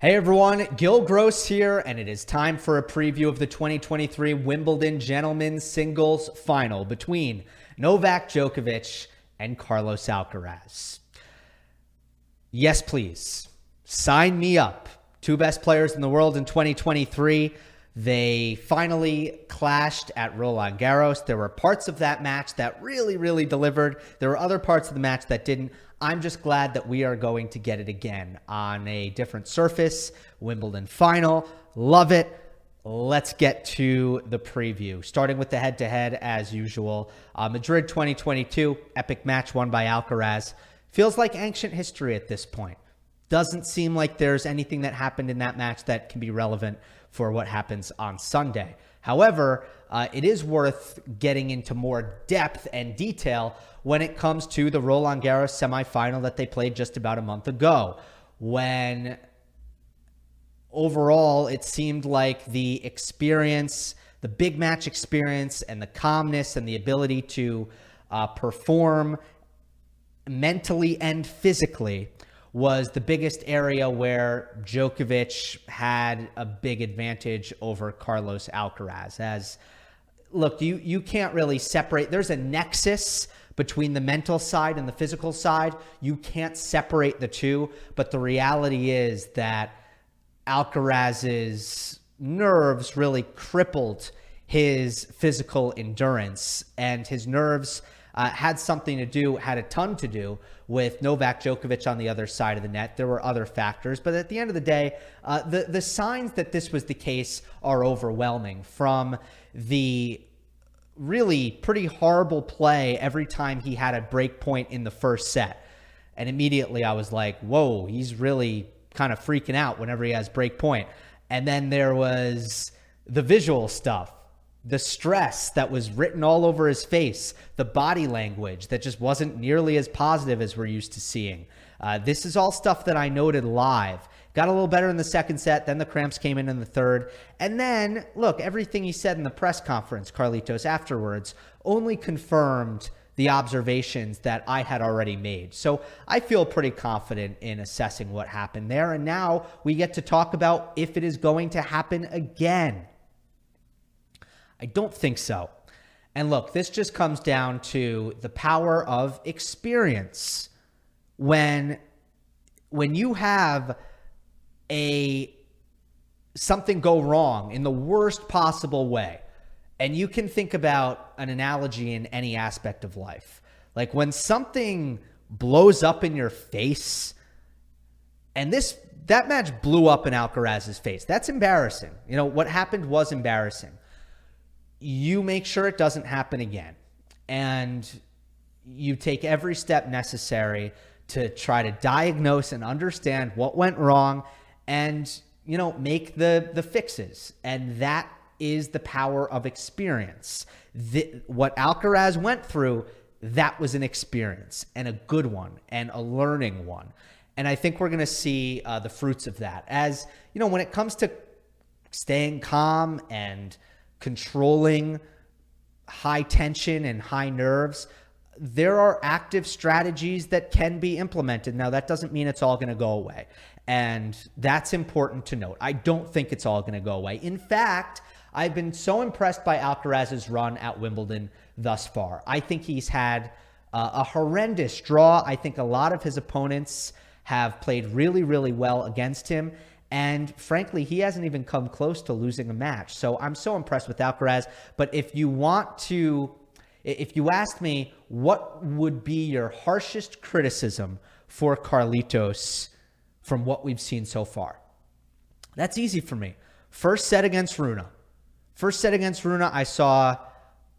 Hey everyone, Gil Gross here, and it is time for a preview of the 2023 Wimbledon Gentlemen's Singles Final between Novak Djokovic and Carlos Alcaraz. Yes, please. Sign me up. Two best players in the world in 2023. They finally clashed at Roland Garros. There were parts of that match that really, really delivered. There were other parts of the match that didn't. I'm just glad that we are going to get it again on a different surface. Wimbledon final. Love it. Let's get to the preview, starting with the head to head as usual. Uh, Madrid 2022, epic match won by Alcaraz. Feels like ancient history at this point. Doesn't seem like there's anything that happened in that match that can be relevant for what happens on Sunday. However, uh, it is worth getting into more depth and detail when it comes to the Roland Garros semifinal that they played just about a month ago, when overall it seemed like the experience, the big match experience, and the calmness and the ability to uh, perform mentally and physically was the biggest area where Djokovic had a big advantage over Carlos Alcaraz. As look, you you can't really separate. There's a nexus between the mental side and the physical side. You can't separate the two, but the reality is that Alcaraz's nerves really crippled his physical endurance and his nerves uh, had something to do, had a ton to do with Novak Djokovic on the other side of the net. There were other factors, but at the end of the day, uh, the the signs that this was the case are overwhelming. From the really pretty horrible play every time he had a break point in the first set, and immediately I was like, "Whoa, he's really kind of freaking out whenever he has break point." And then there was the visual stuff the stress that was written all over his face, the body language that just wasn't nearly as positive as we're used to seeing. Uh, this is all stuff that I noted live. Got a little better in the second set, then the cramps came in in the third. And then, look, everything he said in the press conference, Carlitos, afterwards, only confirmed the observations that I had already made. So I feel pretty confident in assessing what happened there. And now we get to talk about if it is going to happen again. I don't think so. And look, this just comes down to the power of experience. When when you have a something go wrong in the worst possible way, and you can think about an analogy in any aspect of life. Like when something blows up in your face, and this that match blew up in Alcaraz's face. That's embarrassing. You know, what happened was embarrassing you make sure it doesn't happen again. And you take every step necessary to try to diagnose and understand what went wrong and you know make the the fixes. And that is the power of experience. The, what Alcaraz went through that was an experience and a good one and a learning one. And I think we're going to see uh, the fruits of that. As you know when it comes to staying calm and controlling high tension and high nerves, there are active strategies that can be implemented. Now, that doesn't mean it's all going to go away. And that's important to note. I don't think it's all going to go away. In fact, I've been so impressed by Alcaraz's run at Wimbledon thus far. I think he's had uh, a horrendous draw. I think a lot of his opponents have played really, really well against him. And frankly, he hasn't even come close to losing a match. So I'm so impressed with Alcaraz. But if you want to, if you asked me what would be your harshest criticism for Carlitos from what we've seen so far, that's easy for me. First set against Rune. First set against Rune, I saw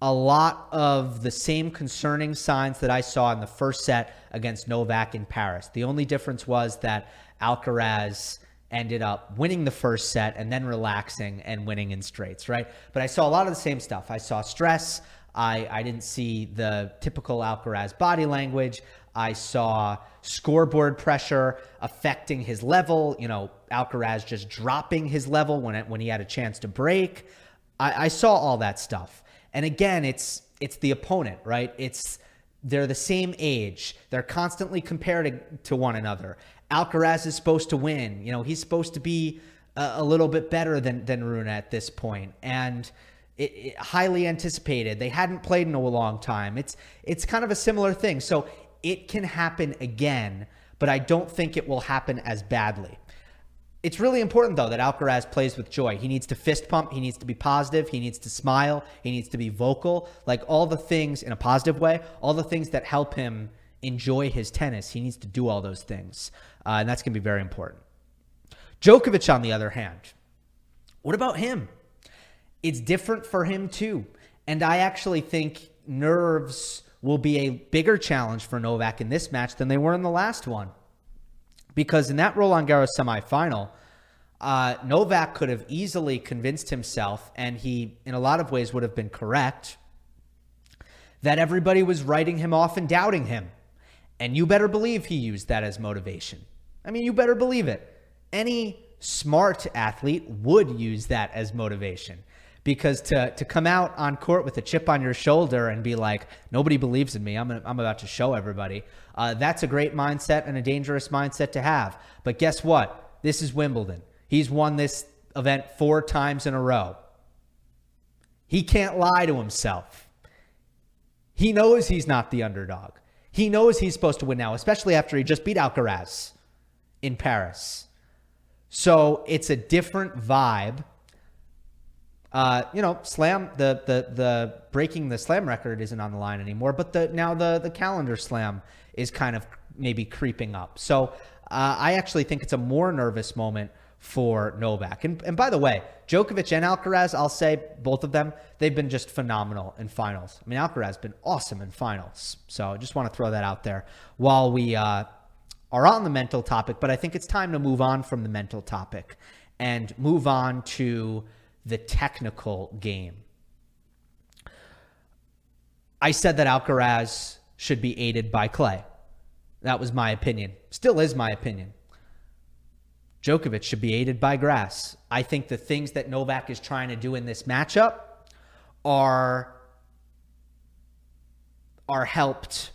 a lot of the same concerning signs that I saw in the first set against Novak in Paris. The only difference was that Alcaraz ended up winning the first set and then relaxing and winning in straights, right? But I saw a lot of the same stuff. I saw stress. I, I didn't see the typical Alcaraz body language. I saw scoreboard pressure affecting his level. You know, Alcaraz just dropping his level when it, when he had a chance to break. I, I saw all that stuff. And again, it's it's the opponent, right? It's they're the same age. They're constantly compared to, one another. Alcaraz is supposed to win. You know, he's supposed to be a, a little bit better than than Rune at this point, and it, it, highly anticipated. They hadn't played in a long time. It's it's kind of a similar thing. So it can happen again, but I don't think it will happen as badly. It's really important though that Alcaraz plays with joy. He needs to fist pump, he needs to be positive, he needs to smile, he needs to be vocal, like all the things in a positive way, all the things that help him enjoy his tennis. He needs to do all those things. Uh, and that's going to be very important. Djokovic, on the other hand, what about him? It's different for him too. And I actually think nerves will be a bigger challenge for Novak in this match than they were in the last one. Because in that Roland Garros semifinal, uh, Novak could have easily convinced himself, and he, in a lot of ways, would have been correct, that everybody was writing him off and doubting him. And you better believe he used that as motivation. I mean, you better believe it. Any smart athlete would use that as motivation because to, to come out on court with a chip on your shoulder and be like, nobody believes in me, I'm, I'm about to show everybody, uh, that's a great mindset and a dangerous mindset to have. But guess what? This is Wimbledon. He's won this event four times in a row. He can't lie to himself. He knows he's not the underdog. He knows he's supposed to win now, especially after he just beat Alcaraz in Paris. So it's a different vibe. Uh, you know, slam the the the breaking the slam record isn't on the line anymore, but the now the the calendar slam is kind of maybe creeping up. So uh, I actually think it's a more nervous moment for Novak. And, and by the way, Djokovic and Alcaraz, I'll say both of them, they've been just phenomenal in finals. I mean, Alcaraz has been awesome in finals. So I just want to throw that out there while we uh, are on the mental topic. But I think it's time to move on from the mental topic and move on to the technical game. I said that Alcaraz should be aided by clay. That was my opinion. Still is my opinion. Djokovic should be aided by grass. I think the things that Novak is trying to do in this matchup are are helped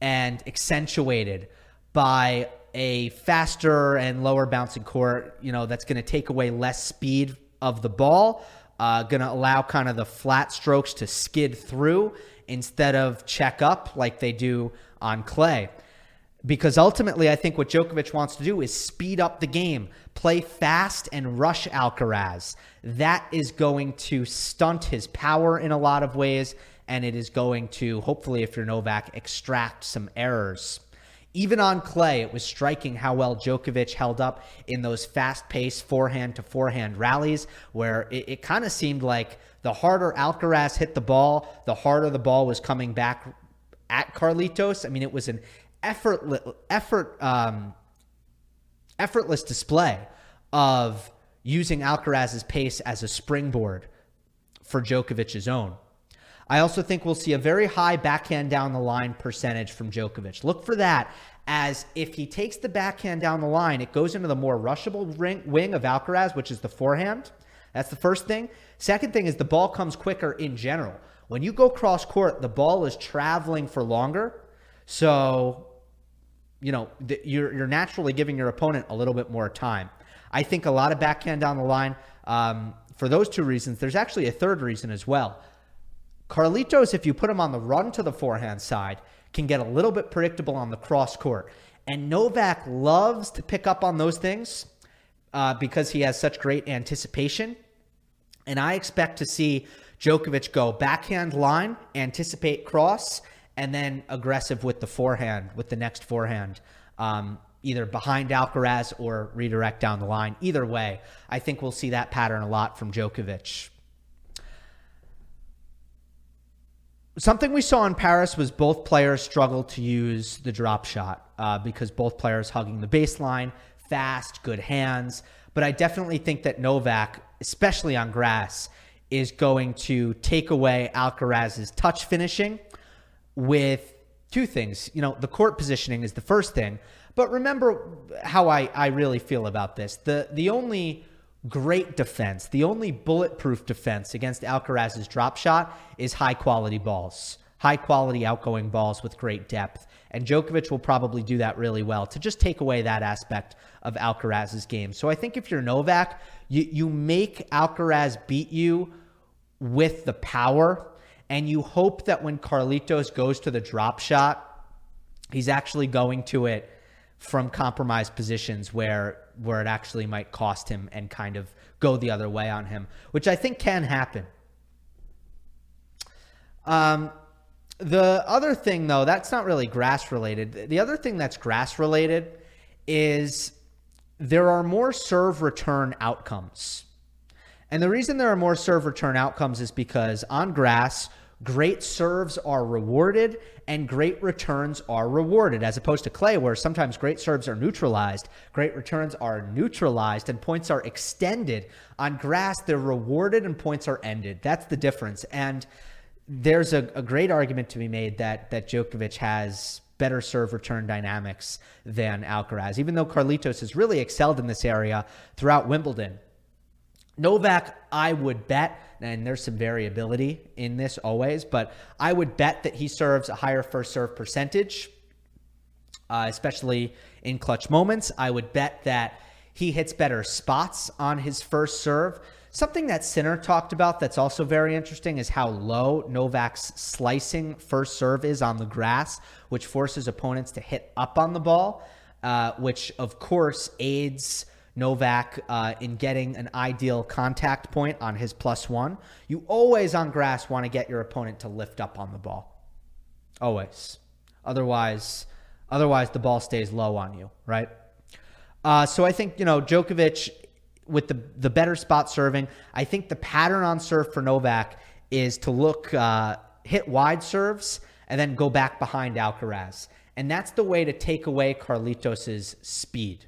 and accentuated by a faster and lower bouncing court, you know, that's going to take away less speed of the ball, uh, going to allow kind of the flat strokes to skid through instead of check up like they do on clay because ultimately, I think what Djokovic wants to do is speed up the game, play fast, and rush Alcaraz. That is going to stunt his power in a lot of ways, and it is going to, hopefully, if you're Novak, extract some errors. Even on clay, it was striking how well Djokovic held up in those fast paced forehand to forehand rallies, where it, it kind of seemed like the harder Alcaraz hit the ball, the harder the ball was coming back at Carlitos. I mean, it was an effortless, effort, um, effortless display of using Alcaraz's pace as a springboard for Djokovic's own. I also think we'll see a very high backhand down the line percentage from Djokovic. Look for that as if he takes the backhand down the line, it goes into the more rushable ring, wing of Alcaraz, which is the forehand. That's the first thing. Second thing is the ball comes quicker in general. When you go cross court, the ball is traveling for longer. So you know, you're you're naturally giving your opponent a little bit more time. I think a lot of backhand down the line. Um, for those two reasons, there's actually a third reason as well. Carlitos, if you put him on the run to the forehand side, can get a little bit predictable on the cross court. And Novak loves to pick up on those things uh, because he has such great anticipation. And I expect to see Djokovic go backhand line, anticipate cross, and then aggressive with the forehand, with the next forehand, um, either behind Alcaraz or redirect down the line. Either way, I think we'll see that pattern a lot from Djokovic. Something we saw in Paris was both players struggled to use the drop shot uh, because both players hugging the baseline, fast, good hands. But I definitely think that Novak, especially on grass, is going to take away Alcaraz's touch finishing with two things. You know, the court positioning is the first thing, but remember how I, I really feel about this. The the only great defense, the only bulletproof defense against Alcaraz's drop shot is high quality balls, high quality outgoing balls with great depth. And Djokovic will probably do that really well to just take away that aspect of Alcaraz's game. So I think if you're Novak, you, you make Alcaraz beat you with the power, and you hope that when Carlitos goes to the drop shot, he's actually going to it from compromised positions where where it actually might cost him and kind of go the other way on him, which I think can happen. Um, the other thing, though, that's not really grass related. The other thing that's grass related is there are more serve return outcomes. And the reason there are more serve return outcomes is because on grass, great serves are rewarded and great returns are rewarded, as opposed to clay, where sometimes great serves are neutralized, great returns are neutralized, and points are extended. On grass, they're rewarded and points are ended. That's the difference. And there's a, a great argument to be made that that Djokovic has better serve return dynamics than Alcaraz, even though Carlitos has really excelled in this area throughout Wimbledon. Novak, I would bet, and there's some variability in this always, but I would bet that he serves a higher first serve percentage, uh, especially in clutch moments. I would bet that he hits better spots on his first serve. Something that Sinner talked about that's also very interesting is how low Novak's slicing first serve is on the grass, which forces opponents to hit up on the ball, uh, which of course aids Novak uh, in getting an ideal contact point on his plus one. You always on grass want to get your opponent to lift up on the ball. Always. Otherwise, otherwise the ball stays low on you, right? Uh, so I think you know Djokovic with the the better spot serving. I think the pattern on serve for Novak is to look uh, hit wide serves and then go back behind Alcaraz, and that's the way to take away Carlitos's speed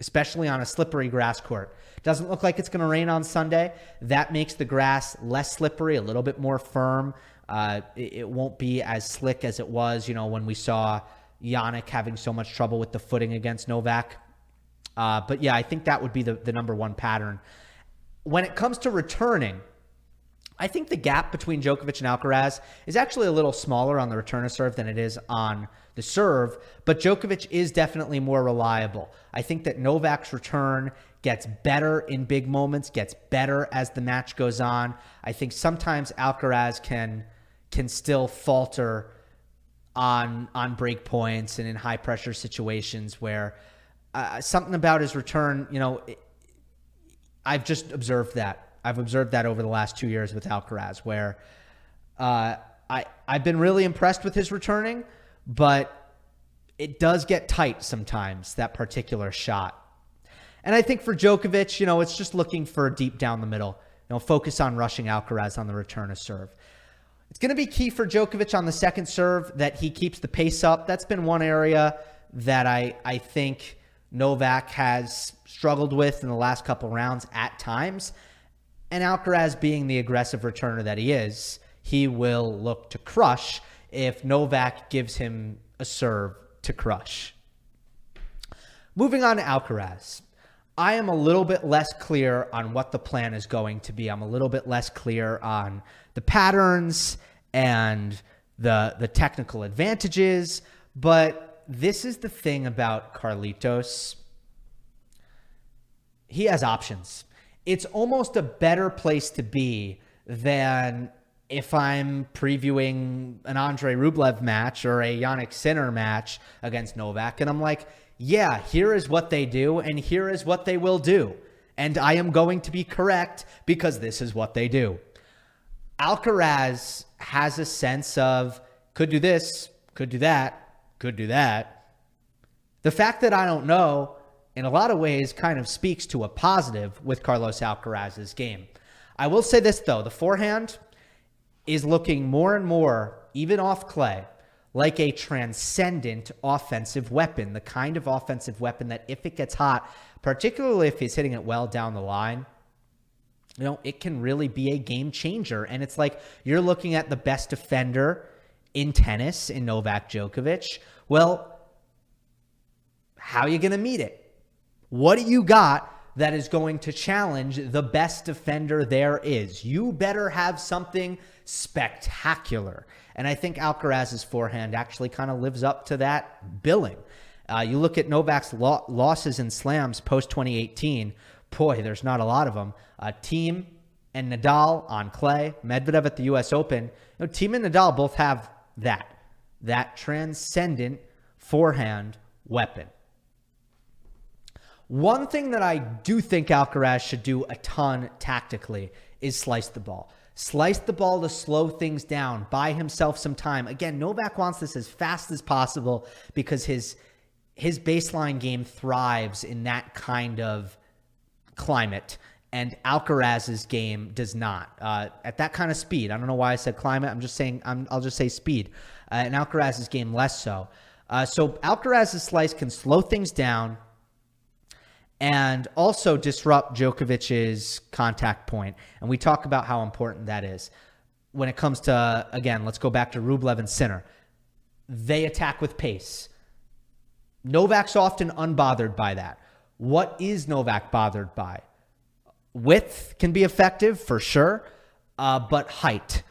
especially on a slippery grass court. Doesn't look like it's going to rain on Sunday. That makes the grass less slippery, a little bit more firm. Uh, it, it, won't be as slick as it was, you know, when we saw Jannik having so much trouble with the footing against Novak. Uh, but yeah, I think that would be the, the number one pattern. When it comes to returning, I think the gap between Djokovic and Alcaraz is actually a little smaller on the return of serve than it is on the serve, but Djokovic is definitely more reliable. I think that Novak's return gets better in big moments, gets better as the match goes on. I think sometimes Alcaraz can can still falter on on break points and in high pressure situations where uh, something about his return, you know, it, I've just observed that. I've observed that over the last two years with Alcaraz, where uh, I I've been really impressed with his returning but it does get tight sometimes, that particular shot. And I think for Djokovic, you know, it's just looking for deep down the middle. You know, focus on rushing Alcaraz on the return of serve. It's going to be key for Djokovic on the second serve that he keeps the pace up. That's been one area that I, I think Novak has struggled with in the last couple rounds at times. And Alcaraz, being the aggressive returner that he is, he will look to crush if Novak gives him a serve to crush. Moving on to Alcaraz. I am a little bit less clear on what the plan is going to be. I'm a little bit less clear on the patterns and the the technical advantages, but this is the thing about Carlitos. He has options. It's almost a better place to be than if I'm previewing an Andre Rublev match or a Jannik Sinner match against Novak, and I'm like, yeah, here is what they do, and here is what they will do. And I am going to be correct because this is what they do. Alcaraz has a sense of could do this, could do that, could do that. The fact that I don't know, in a lot of ways, kind of speaks to a positive with Carlos Alcaraz's game. I will say this, though the forehand is looking more and more, even off clay, like a transcendent offensive weapon, the kind of offensive weapon that if it gets hot, particularly if he's hitting it well down the line, you know, it can really be a game changer. And it's like you're looking at the best defender in tennis in Novak Djokovic. Well, how are you going to meet it? What do you got that is going to challenge the best defender there is? You better have something spectacular. And I think Alcaraz's forehand actually kind of lives up to that billing. Uh, you look at Novak's lo- losses in slams post 2018. Boy, there's not a lot of them. Uh, Thiem and Nadal on clay, Medvedev at the U.S. Open. You know, Thiem and Nadal both have that, that transcendent forehand weapon. One thing that I do think Alcaraz should do a ton tactically is slice the ball. Slice the ball to slow things down, buy himself some time. Again, Novak wants this as fast as possible because his his baseline game thrives in that kind of climate, and Alcaraz's game does not uh, at that kind of speed. I don't know why I said climate. I'm just saying. i will just say speed, uh, and Alcaraz's game less so. Uh, so Alcaraz's slice can slow things down and also disrupt Djokovic's contact point. And we talk about how important that is. When it comes to, again, let's go back to Rublev and Sinner. They attack with pace. Novak's often unbothered by that. What is Novak bothered by? Width can be effective for sure, uh, but height.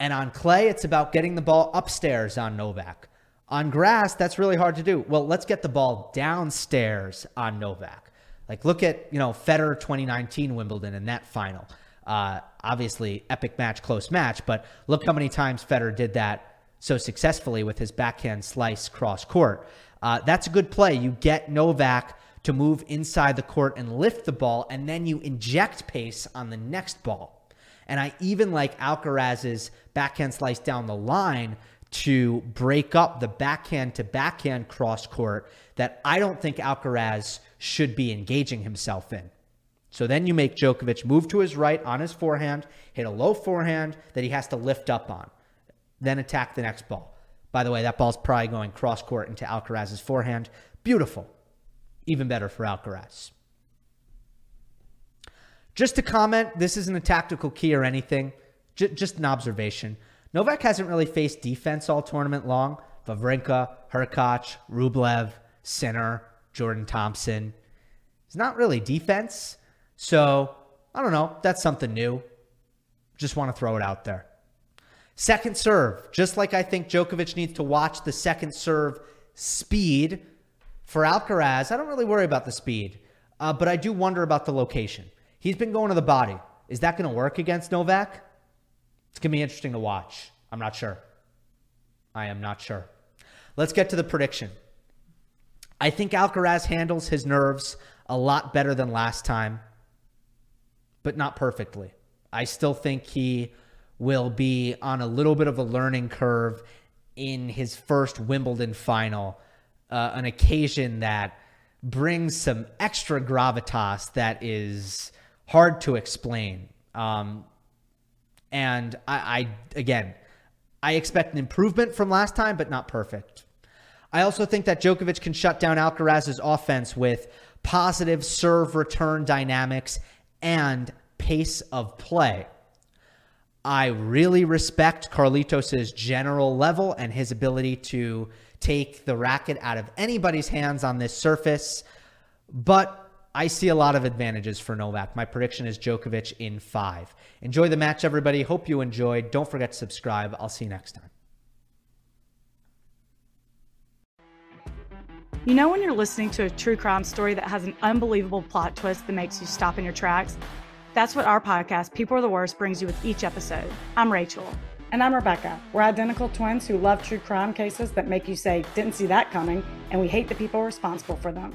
And on clay, it's about getting the ball upstairs on Novak. On grass, that's really hard to do. Well, let's get the ball downstairs on Novak. Like, look at, you know, Federer 2019 Wimbledon in that final. Uh, obviously, epic match, close match, but look how many times Federer did that so successfully with his backhand slice cross court. Uh, that's a good play. You get Novak to move inside the court and lift the ball, and then you inject pace on the next ball. And I even like Alcaraz's backhand slice down the line to break up the backhand to backhand cross court that I don't think Alcaraz should be engaging himself in. So then you make Djokovic move to his right on his forehand, hit a low forehand that he has to lift up on, then attack the next ball. By the way, that ball's probably going cross court into Alcaraz's forehand. Beautiful. Even better for Alcaraz. Just to comment, this isn't a tactical key or anything, just an observation. Novak hasn't really faced defense all tournament long. Wawrinka, Hurkacz, Rublev, Sinner, Jordan Thompson. It's not really defense. So, I don't know. That's something new. Just want to throw it out there. Second serve, just like I think Djokovic needs to watch the second serve speed for Alcaraz. I don't really worry about the speed, uh, but I do wonder about the location. He's been going to the body. Is that going to work against Novak? It's going to be interesting to watch. I'm not sure. I am not sure. Let's get to the prediction. I think Alcaraz handles his nerves a lot better than last time, but not perfectly. I still think he will be on a little bit of a learning curve in his first Wimbledon final, uh, an occasion that brings some extra gravitas that is hard to explain. Um, and I, I again, I expect an improvement from last time, but not perfect. I also think that Djokovic can shut down Alcaraz's offense with positive serve return dynamics and pace of play. I really respect Carlitos' general level and his ability to take the racket out of anybody's hands on this surface, but I see a lot of advantages for Novak. My prediction is Djokovic in five. Enjoy the match, everybody. Hope you enjoyed. Don't forget to subscribe. I'll see you next time. You know, when you're listening to a true crime story that has an unbelievable plot twist that makes you stop in your tracks? That's what our podcast, People Are the Worst, brings you with each episode. I'm Rachel. And I'm Rebecca. We're identical twins who love true crime cases that make you say, didn't see that coming, and we hate the people responsible for them.